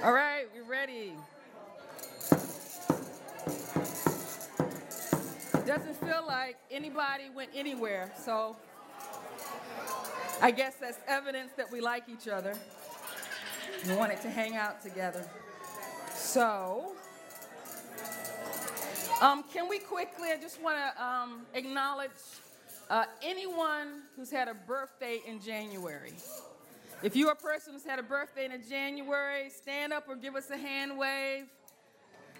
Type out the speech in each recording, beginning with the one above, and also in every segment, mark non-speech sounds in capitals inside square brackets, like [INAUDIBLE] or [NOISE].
All right, we're ready. Doesn't feel like anybody went anywhere, so I guess that's evidence that we like each other. We wanted to hang out together. So, um, can we quickly, I just want to um, acknowledge uh, anyone who's had a birthday in January. If you're a person who's had a birthday in January, stand up or give us a hand wave.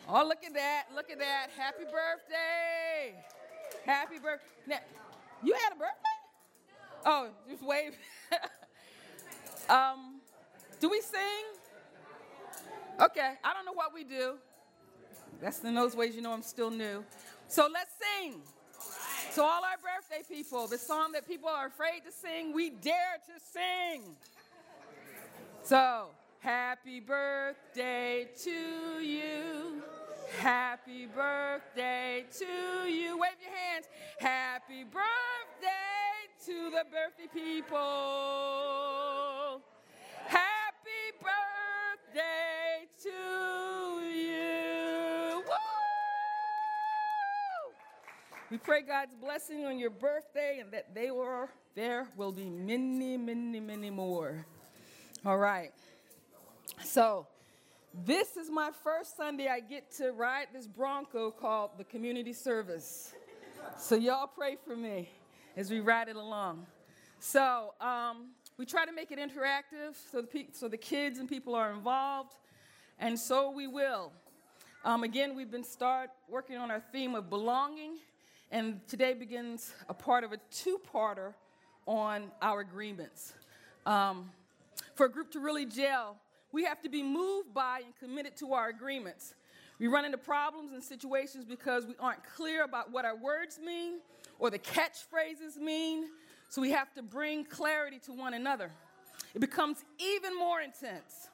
Oh, look at that. Look at that. Happy birthday. Happy birthday. You had a birthday? Oh, just wave. [LAUGHS] um, do we sing? Okay, I don't know what we do. That's in those ways you know I'm still new. So let's sing. So, all our birthday people, the song that people are afraid to sing, we dare to sing. So, happy birthday to you. Happy birthday to you. Wave your hands. Happy birthday to the birthday people. Happy birthday to you. We pray God's blessing on your birthday and that they were there will be many, many, many more. All right. So, this is my first Sunday I get to ride this Bronco called the Community Service. So, y'all pray for me as we ride it along. So, um, we try to make it interactive so the, pe- so the kids and people are involved, and so we will. Um, again, we've been start working on our theme of belonging, and today begins a part of a two-parter on our agreements. Um, for a group to really gel, we have to be moved by and committed to our agreements. We run into problems and situations because we aren't clear about what our words mean or the catchphrases mean, so we have to bring clarity to one another. It becomes even more intense.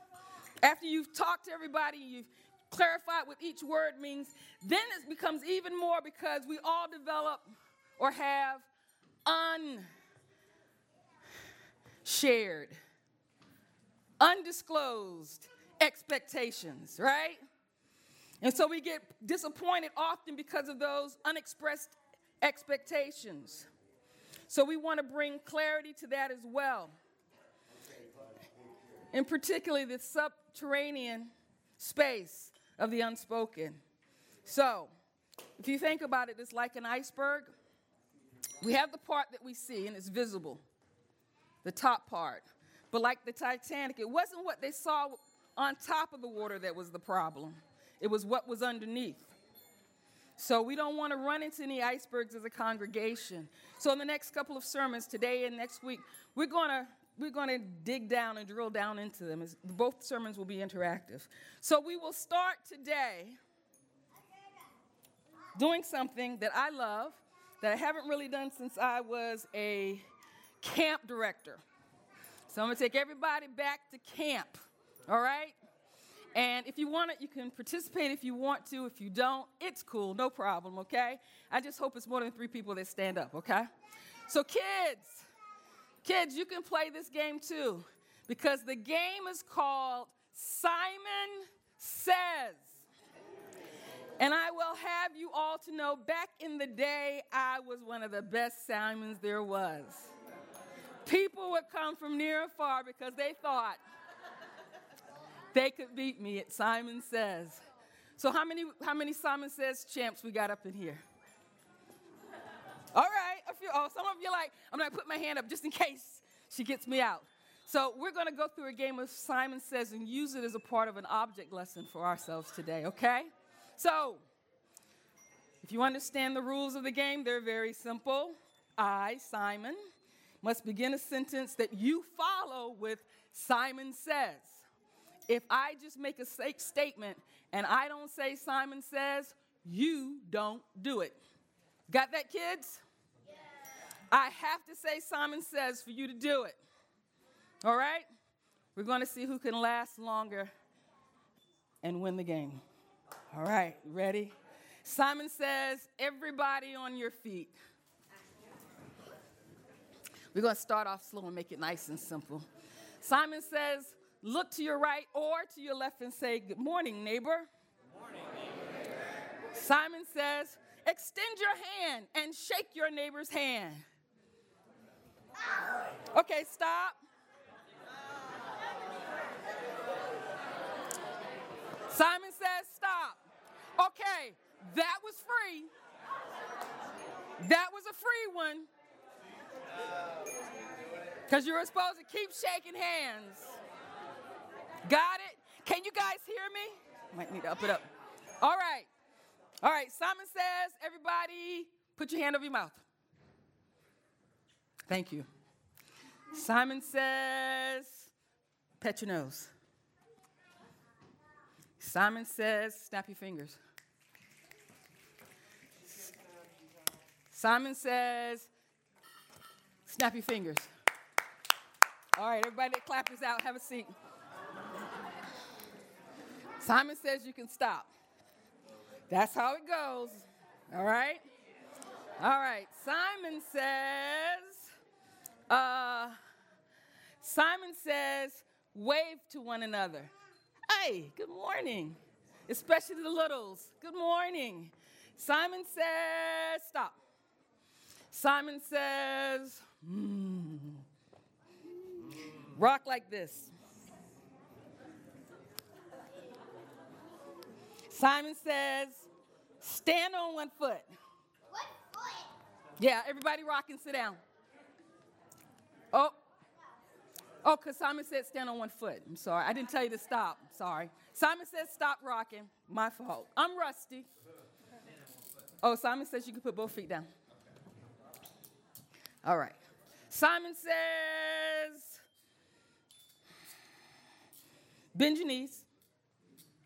After you've talked to everybody, you've clarified what each word means, then it becomes even more because we all develop or have unshared undisclosed expectations, right? And so we get disappointed often because of those unexpressed expectations. So we want to bring clarity to that as well. And particularly the subterranean space of the unspoken. So, if you think about it, it's like an iceberg. We have the part that we see and it's visible, the top part. But like the Titanic, it wasn't what they saw on top of the water that was the problem, it was what was underneath. So we don't want to run into any icebergs as a congregation. So in the next couple of sermons, today and next week, we're going to we're going to dig down and drill down into them. Both sermons will be interactive. So we will start today doing something that I love, that I haven't really done since I was a camp director. So I'm going to take everybody back to camp, all right? And if you want it, you can participate if you want to. If you don't, it's cool, no problem, okay? I just hope it's more than three people that stand up, okay? So, kids, kids, you can play this game too because the game is called Simon Says. And I will have you all to know back in the day, I was one of the best Simons there was. People would come from near and far because they thought they could beat me at Simon Says. So how many how many Simon Says champs we got up in here? All right, a few. Oh, some of you like I'm gonna put my hand up just in case she gets me out. So we're gonna go through a game of Simon Says and use it as a part of an object lesson for ourselves today. Okay? So if you understand the rules of the game, they're very simple. I, Simon, must begin a sentence that you follow with Simon says. If I just make a statement and I don't say Simon says, you don't do it. Got that, kids? Yeah. I have to say Simon says for you to do it. All right? We're going to see who can last longer and win the game. All right, ready? Simon says, everybody on your feet. We're going to start off slow and make it nice and simple. Simon says, look to your right or to your left and say, Good morning, neighbor. Good morning, neighbor. Simon says, Extend your hand and shake your neighbor's hand. Okay, stop. Simon says, Stop. Okay, that was free. That was a free one. Because you were supposed to keep shaking hands. Got it? Can you guys hear me? Might need to up it up. All right. All right. Simon says, everybody, put your hand over your mouth. Thank you. Simon says, pet your nose. Simon says, snap your fingers. Simon says, snap your fingers. All right, everybody clap is out, have a seat. Simon says you can stop. That's how it goes. All right? All right. Simon says, uh, Simon says, wave to one another. Hey, good morning. Especially the littles. Good morning. Simon says, stop. Simon says, mm. rock like this. Simon says, stand on one foot. What foot? Yeah, everybody rock and sit down. Oh. Oh, because Simon said stand on one foot. I'm sorry. I didn't tell you to stop. Sorry. Simon says stop rocking. My fault. I'm rusty. Oh, Simon says you can put both feet down. All right. Simon says bend your knees.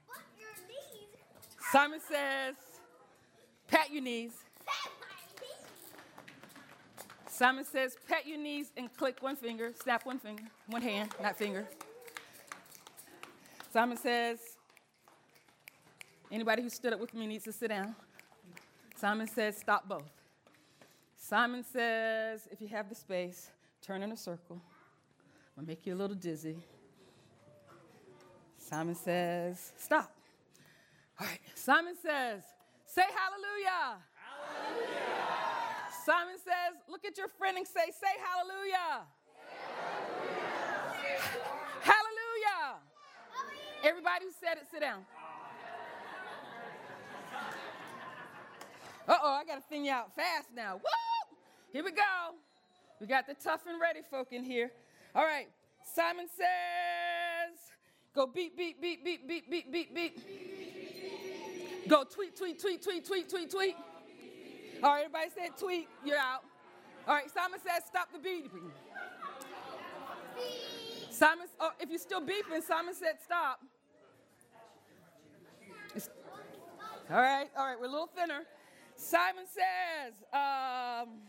What your knees? Simon says pat your knees. Pat knees. Simon says, pat your knees and click one finger, snap one finger, one hand, not finger. Simon says, anybody who stood up with me needs to sit down. Simon says, stop both. Simon says, if you have the space, turn in a circle. I'll make you a little dizzy. Simon says, stop. All right, Simon says, say hallelujah. Hallelujah. Simon says, look at your friend and say, say hallelujah. Hallelujah. Everybody who said it, sit down. Uh oh, I got to thin you out fast now. Woo! Here we go. We got the tough and ready folk in here. All right. Simon says, go beep, beep, beep, beep, beep, beep, beep, beep. Go tweet, tweet, tweet, tweet, tweet, tweet, tweet. All right, everybody said tweet, you're out. All right, Simon says stop the beat. Simon, oh, if you're still beeping, Simon said stop. All right, all right, we're a little thinner. Simon says, um,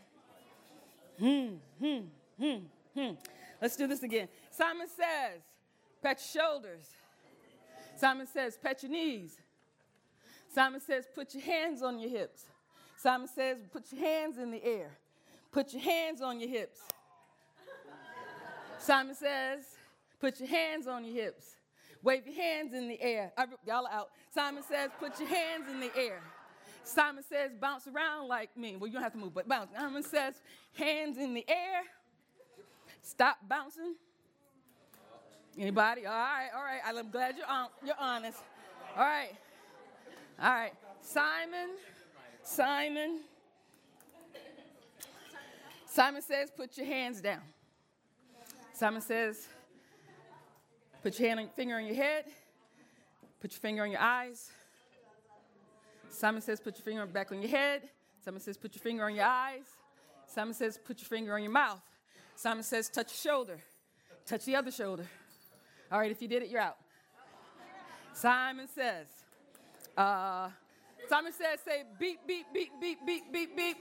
hmm, hmm, hmm, hmm. Let's do this again. Simon says, pat your shoulders. Simon says, pat your knees. Simon says, put your hands on your hips. Simon says, put your hands in the air. Put your hands on your hips. Simon says, put your hands on your hips. Wave your hands in the air. I- Y'all out. Simon says, put your hands in the air. Simon says, bounce around like me. Well, you don't have to move, but bounce. Simon says, hands in the air. Stop bouncing. Anybody? All right, all right. I'm glad you're, on, you're honest. All right. All right. Simon, Simon. Simon says, put your hands down. Simon says, put your hand finger on your head, put your finger on your eyes. Simon says, put your finger back on your head. Simon says, put your finger on your eyes. Simon says, put your finger on your mouth. Simon says, touch your shoulder. Touch the other shoulder. All right, if you did it, you're out. Simon says, uh, Simon says, say beep, beep, beep, beep, beep, beep, beep.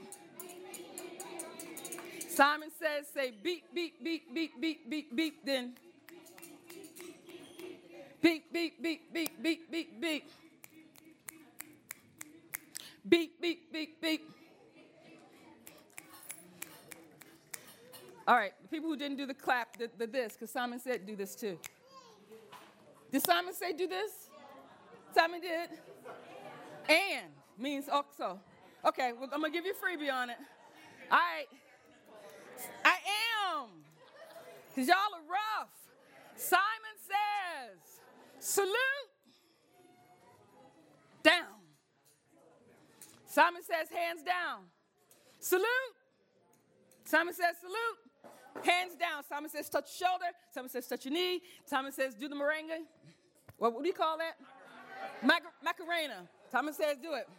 Simon says, say beep, beep, beep, beep, beep, beep, beep, then beep, beep, beep, beep, beep, beep, beep. Beep, beep, beep, beep. Beep. All right, the people who didn't do the clap, the, the this, because Simon said do this too. Did Simon say do this? Simon did. And means also. Okay, well, I'm gonna give you a freebie on it. All right. I am. Because y'all are rough. Simon says, salute. Down. Simon says, hands down. Salute. Simon says, salute. Hands down. Simon says, touch your shoulder. Simon says, touch your knee. Simon says, do the merengue. What, do you call that? Mac- Macarena. Simon says, do it.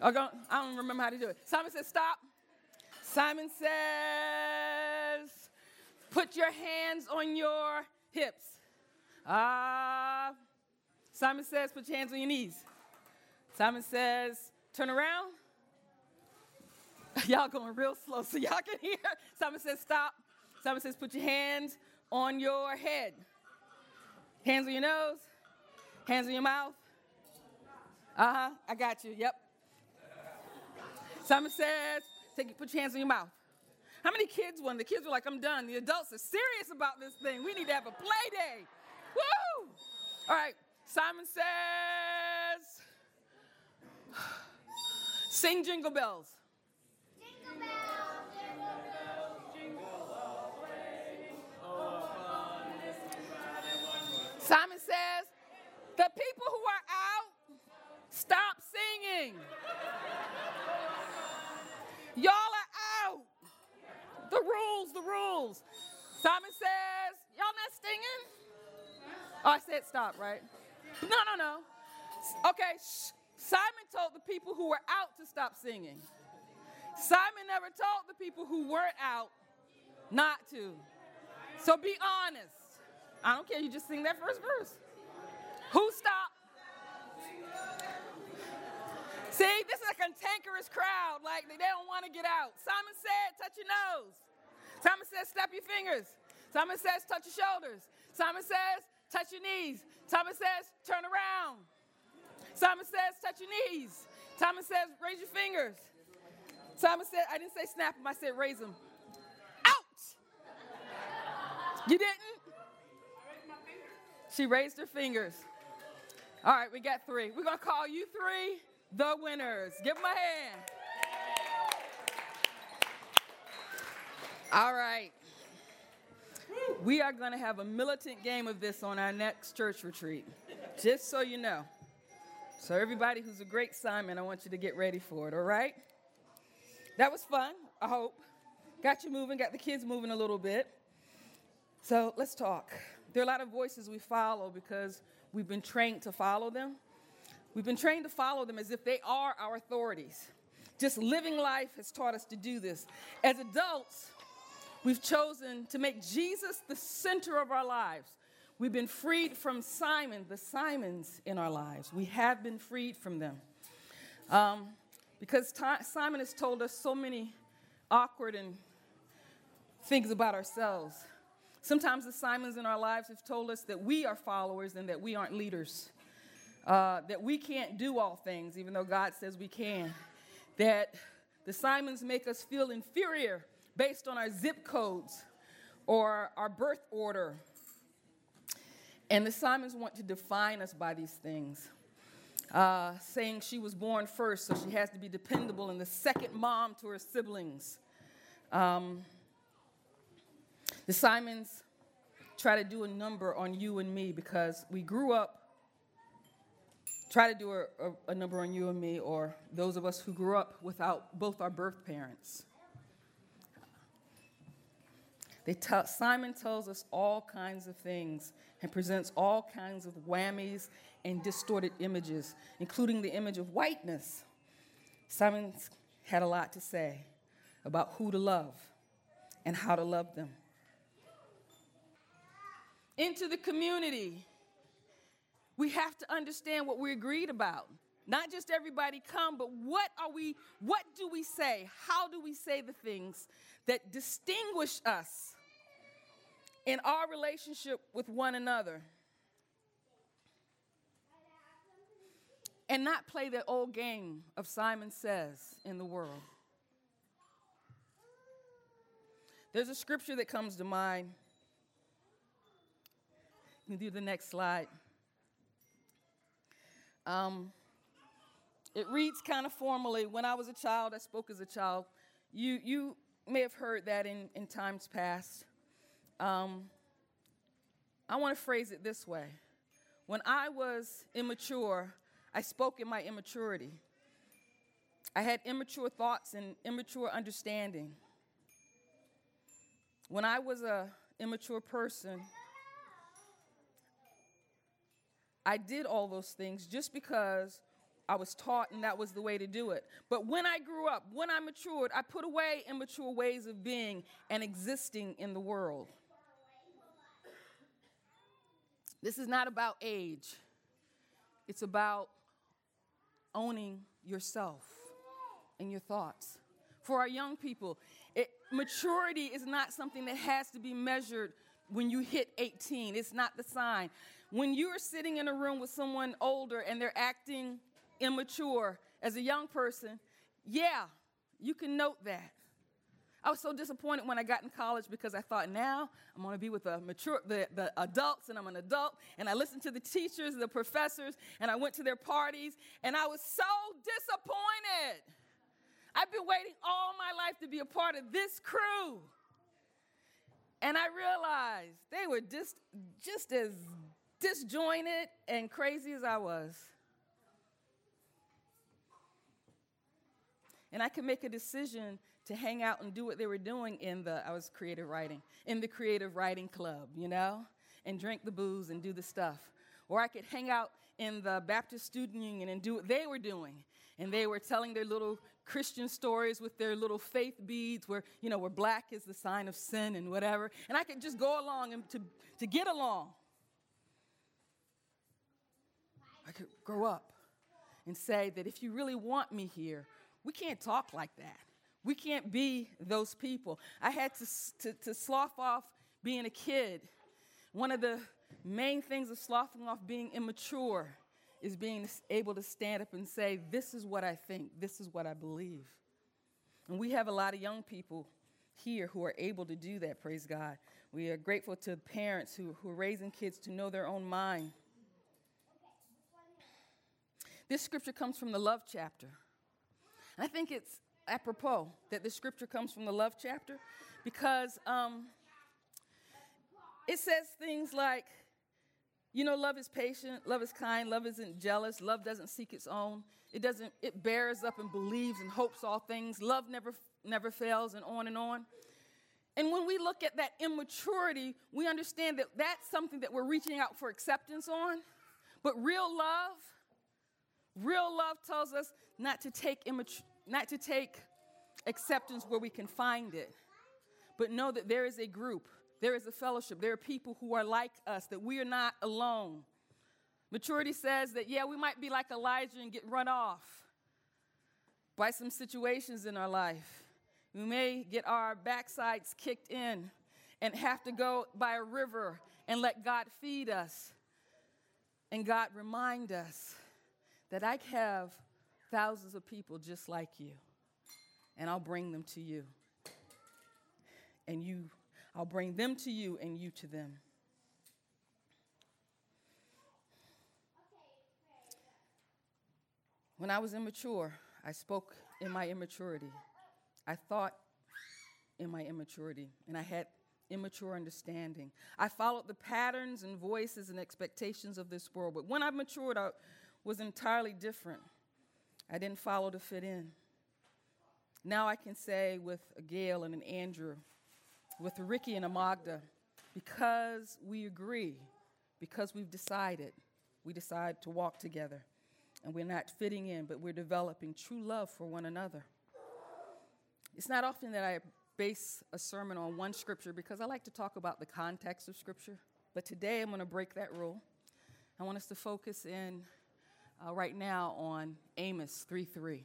I don't, remember how to do it. Simon says, stop. Simon says, put your hands on your hips. Ah. Simon says, put your hands on your knees. Simon says, turn around. [LAUGHS] Y'all going real slow so y'all can hear. Simon says, stop. Simon says, put your hands on your head. Hands on your nose. Hands on your mouth. Uh huh. I got you. Yep. Simon says, take, put your hands on your mouth. How many kids won? The kids were like, I'm done. The adults are serious about this thing. We need to have a play day. Woo! All right. Simon says, sing jingle bells. Jingle bells. Jingle bells, jingle bells. Simon says, the people who are out, stop singing. Y'all are out. The rules, the rules. Simon says, y'all not singing? Oh, I said stop, right? No, no, no. Okay, shh. Simon told the people who were out to stop singing. Simon never told the people who weren't out not to. So be honest. I don't care, you just sing that first verse. Who stopped? See, this is a cantankerous crowd. Like they don't want to get out. Simon said, touch your nose. Simon says, snap your fingers. Simon says, touch your shoulders. Simon says, touch your knees. Simon says, turn around. Simon says, touch your knees. Simon says, raise your fingers. Simon said, I didn't say snap them, I said raise them. Out! You didn't? She raised her fingers. All right, we got three. We're going to call you three the winners. Give them a hand. All right. We are going to have a militant game of this on our next church retreat, just so you know. So, everybody who's a great Simon, I want you to get ready for it, all right? That was fun, I hope. Got you moving, got the kids moving a little bit. So, let's talk. There are a lot of voices we follow because we've been trained to follow them. We've been trained to follow them as if they are our authorities. Just living life has taught us to do this. As adults, we've chosen to make Jesus the center of our lives. We've been freed from Simon, the Simons in our lives. We have been freed from them. Um, because Simon has told us so many awkward and things about ourselves. Sometimes the Simons in our lives have told us that we are followers and that we aren't leaders, uh, that we can't do all things, even though God says we can, that the Simons make us feel inferior based on our zip codes or our birth order. And the Simons want to define us by these things. Uh, saying she was born first, so she has to be dependable and the second mom to her siblings. Um, the Simons try to do a number on you and me because we grew up, try to do a, a, a number on you and me, or those of us who grew up without both our birth parents. Simon tells us all kinds of things and presents all kinds of whammies and distorted images, including the image of whiteness. Simon had a lot to say about who to love and how to love them. Into the community, we have to understand what we agreed about. Not just everybody come, but what are we, what do we say? How do we say the things that distinguish us in our relationship with one another? And not play the old game of Simon Says in the world. There's a scripture that comes to mind You can do the next slide. Um, it reads kind of formally. When I was a child, I spoke as a child. You, you may have heard that in, in times past. Um, I want to phrase it this way When I was immature, I spoke in my immaturity. I had immature thoughts and immature understanding. When I was a immature person, I did all those things just because I was taught and that was the way to do it. But when I grew up, when I matured, I put away immature ways of being and existing in the world. This is not about age, it's about owning yourself and your thoughts. For our young people, it, maturity is not something that has to be measured when you hit 18. It's not the sign. When you're sitting in a room with someone older and they're acting immature as a young person, yeah, you can note that. I was so disappointed when I got in college because I thought now I'm going to be with the mature the, the adults and I'm an adult and I listened to the teachers, the professors, and I went to their parties and I was so disappointed. I've been waiting all my life to be a part of this crew. And I realized they were just just as disjointed and crazy as I was. And I could make a decision to hang out and do what they were doing in the, I was creative writing, in the creative writing club, you know, and drink the booze and do the stuff. Or I could hang out in the Baptist Student Union and do what they were doing. And they were telling their little Christian stories with their little faith beads where, you know, where black is the sign of sin and whatever. And I could just go along and to, to get along. I could grow up and say that if you really want me here, we can't talk like that. We can't be those people. I had to, to, to slough off being a kid. One of the main things of sloughing off being immature is being able to stand up and say, This is what I think, this is what I believe. And we have a lot of young people here who are able to do that, praise God. We are grateful to parents who, who are raising kids to know their own mind. This scripture comes from the love chapter. I think it's apropos that the scripture comes from the love chapter because um, it says things like, you know, love is patient, love is kind, love isn't jealous, love doesn't seek its own. It doesn't, it bears up and believes and hopes all things. Love never never fails, and on and on. And when we look at that immaturity, we understand that that's something that we're reaching out for acceptance on. But real love, real love tells us not to take immature, not to take acceptance where we can find it, but know that there is a group, there is a fellowship, there are people who are like us, that we are not alone. Maturity says that, yeah, we might be like Elijah and get run off by some situations in our life. We may get our backsides kicked in and have to go by a river and let God feed us. And God remind us that I have thousands of people just like you, and I'll bring them to you. And you, I'll bring them to you and you to them. When I was immature, I spoke in my immaturity. I thought in my immaturity, and I had immature understanding. I followed the patterns and voices and expectations of this world, but when I matured, I was entirely different. I didn't follow to fit in. Now I can say with a Gail and an Andrew, with Ricky and a Magda, because we agree, because we've decided, we decide to walk together. And we're not fitting in, but we're developing true love for one another. It's not often that I base a sermon on one scripture because I like to talk about the context of scripture. But today I'm going to break that rule. I want us to focus in uh, right now on Amos 3 3.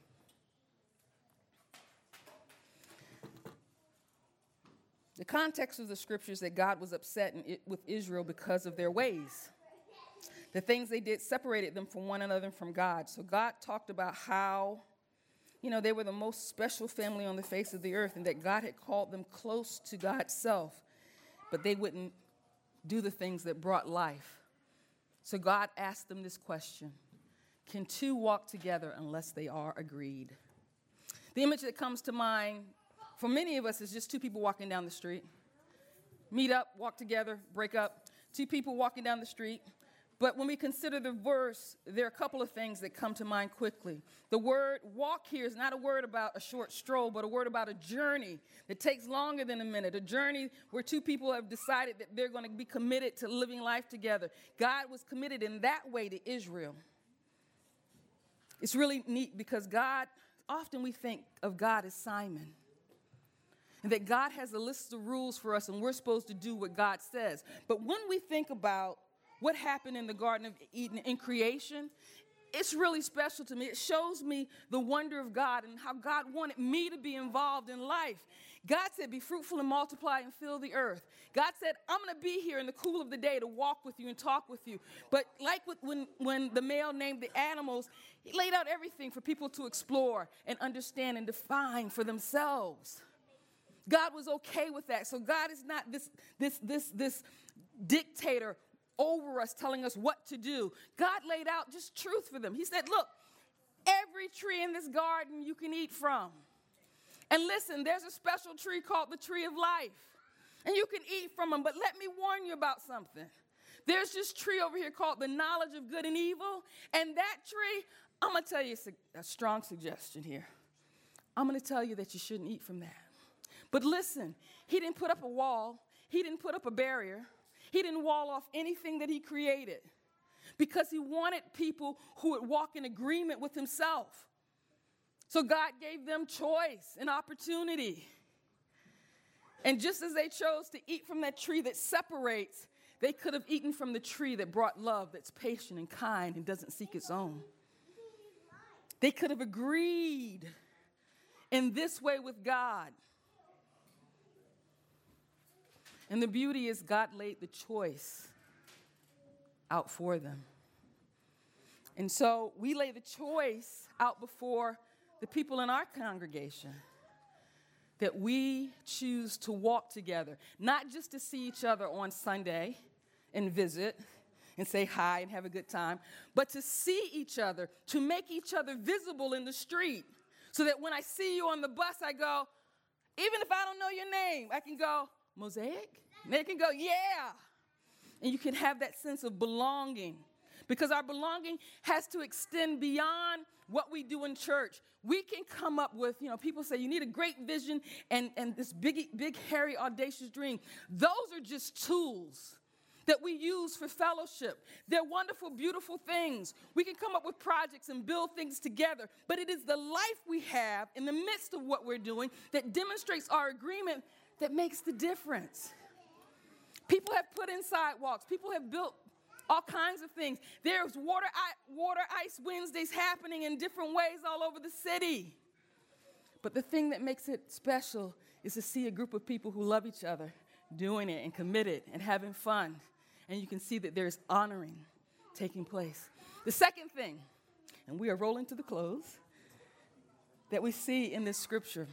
The context of the scriptures that God was upset with Israel because of their ways. The things they did separated them from one another and from God. So God talked about how, you know, they were the most special family on the face of the earth and that God had called them close to God's self, but they wouldn't do the things that brought life. So God asked them this question Can two walk together unless they are agreed? The image that comes to mind for many of us is just two people walking down the street. Meet up, walk together, break up. Two people walking down the street. But when we consider the verse, there are a couple of things that come to mind quickly. The word walk here is not a word about a short stroll, but a word about a journey that takes longer than a minute, a journey where two people have decided that they're going to be committed to living life together. God was committed in that way to Israel. It's really neat because God, often we think of God as Simon. And that God has a list of rules for us and we're supposed to do what God says. But when we think about what happened in the Garden of Eden in creation, it's really special to me. It shows me the wonder of God and how God wanted me to be involved in life. God said, Be fruitful and multiply and fill the earth. God said, I'm going to be here in the cool of the day to walk with you and talk with you. But like when, when the male named the animals, he laid out everything for people to explore and understand and define for themselves. God was okay with that. So God is not this, this, this, this dictator over us, telling us what to do. God laid out just truth for them. He said, Look, every tree in this garden you can eat from. And listen, there's a special tree called the tree of life, and you can eat from them. But let me warn you about something. There's this tree over here called the knowledge of good and evil, and that tree, I'm gonna tell you a strong suggestion here. I'm gonna tell you that you shouldn't eat from that. But listen, he didn't put up a wall, he didn't put up a barrier. He didn't wall off anything that he created because he wanted people who would walk in agreement with himself. So God gave them choice and opportunity. And just as they chose to eat from that tree that separates, they could have eaten from the tree that brought love, that's patient and kind and doesn't seek its own. They could have agreed in this way with God. And the beauty is, God laid the choice out for them. And so we lay the choice out before the people in our congregation that we choose to walk together, not just to see each other on Sunday and visit and say hi and have a good time, but to see each other, to make each other visible in the street, so that when I see you on the bus, I go, even if I don't know your name, I can go, Mosaic? And they can go, yeah. And you can have that sense of belonging because our belonging has to extend beyond what we do in church. We can come up with, you know, people say you need a great vision and, and this big, big, hairy, audacious dream. Those are just tools that we use for fellowship. They're wonderful, beautiful things. We can come up with projects and build things together, but it is the life we have in the midst of what we're doing that demonstrates our agreement that makes the difference. People have put in sidewalks. People have built all kinds of things. There's water, water ice Wednesdays happening in different ways all over the city. But the thing that makes it special is to see a group of people who love each other doing it and committed and having fun. And you can see that there's honoring taking place. The second thing, and we are rolling to the close, that we see in this scripture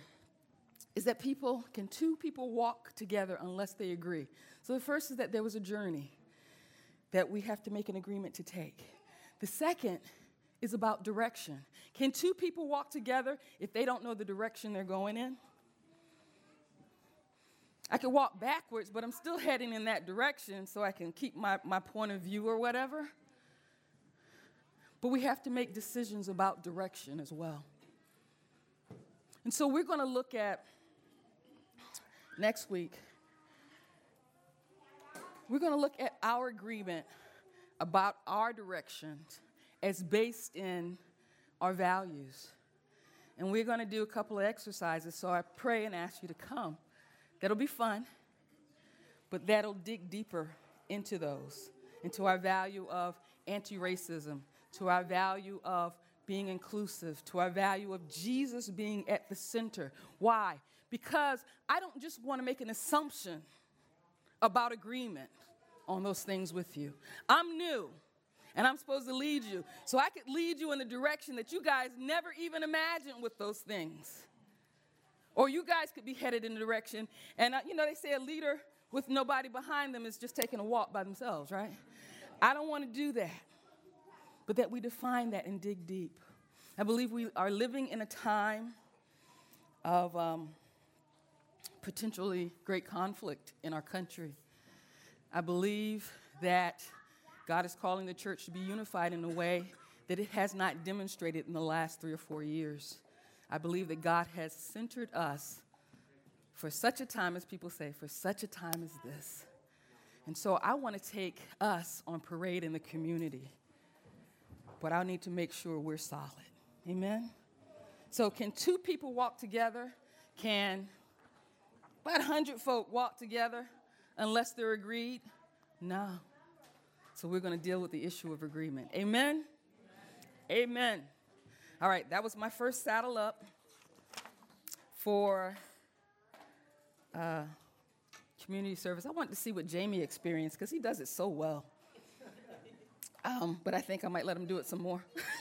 is that people can two people walk together unless they agree. So the first is that there was a journey that we have to make an agreement to take. The second is about direction. Can two people walk together if they don't know the direction they're going in? I can walk backwards, but I'm still [LAUGHS] heading in that direction so I can keep my, my point of view or whatever. But we have to make decisions about direction as well. And so we're going to look at next week we're going to look at our agreement about our directions as based in our values. And we're going to do a couple of exercises, so I pray and ask you to come. That'll be fun, but that'll dig deeper into those, into our value of anti racism, to our value of being inclusive, to our value of Jesus being at the center. Why? Because I don't just want to make an assumption about agreement on those things with you. I'm new and I'm supposed to lead you. So I could lead you in the direction that you guys never even imagined with those things. Or you guys could be headed in a direction. And, uh, you know, they say a leader with nobody behind them is just taking a walk by themselves, right? I don't want to do that, but that we define that and dig deep. I believe we are living in a time of um, potentially great conflict in our country. I believe that God is calling the church to be unified in a way that it has not demonstrated in the last three or four years. I believe that God has centered us for such a time, as people say, for such a time as this. And so I want to take us on parade in the community, but I need to make sure we're solid. Amen? So, can two people walk together? Can about 100 folk walk together unless they're agreed? No. So, we're going to deal with the issue of agreement. Amen? Amen. Amen. All right, that was my first saddle up for uh, community service. I wanted to see what Jamie experienced because he does it so well. Um, but I think I might let him do it some more. [LAUGHS]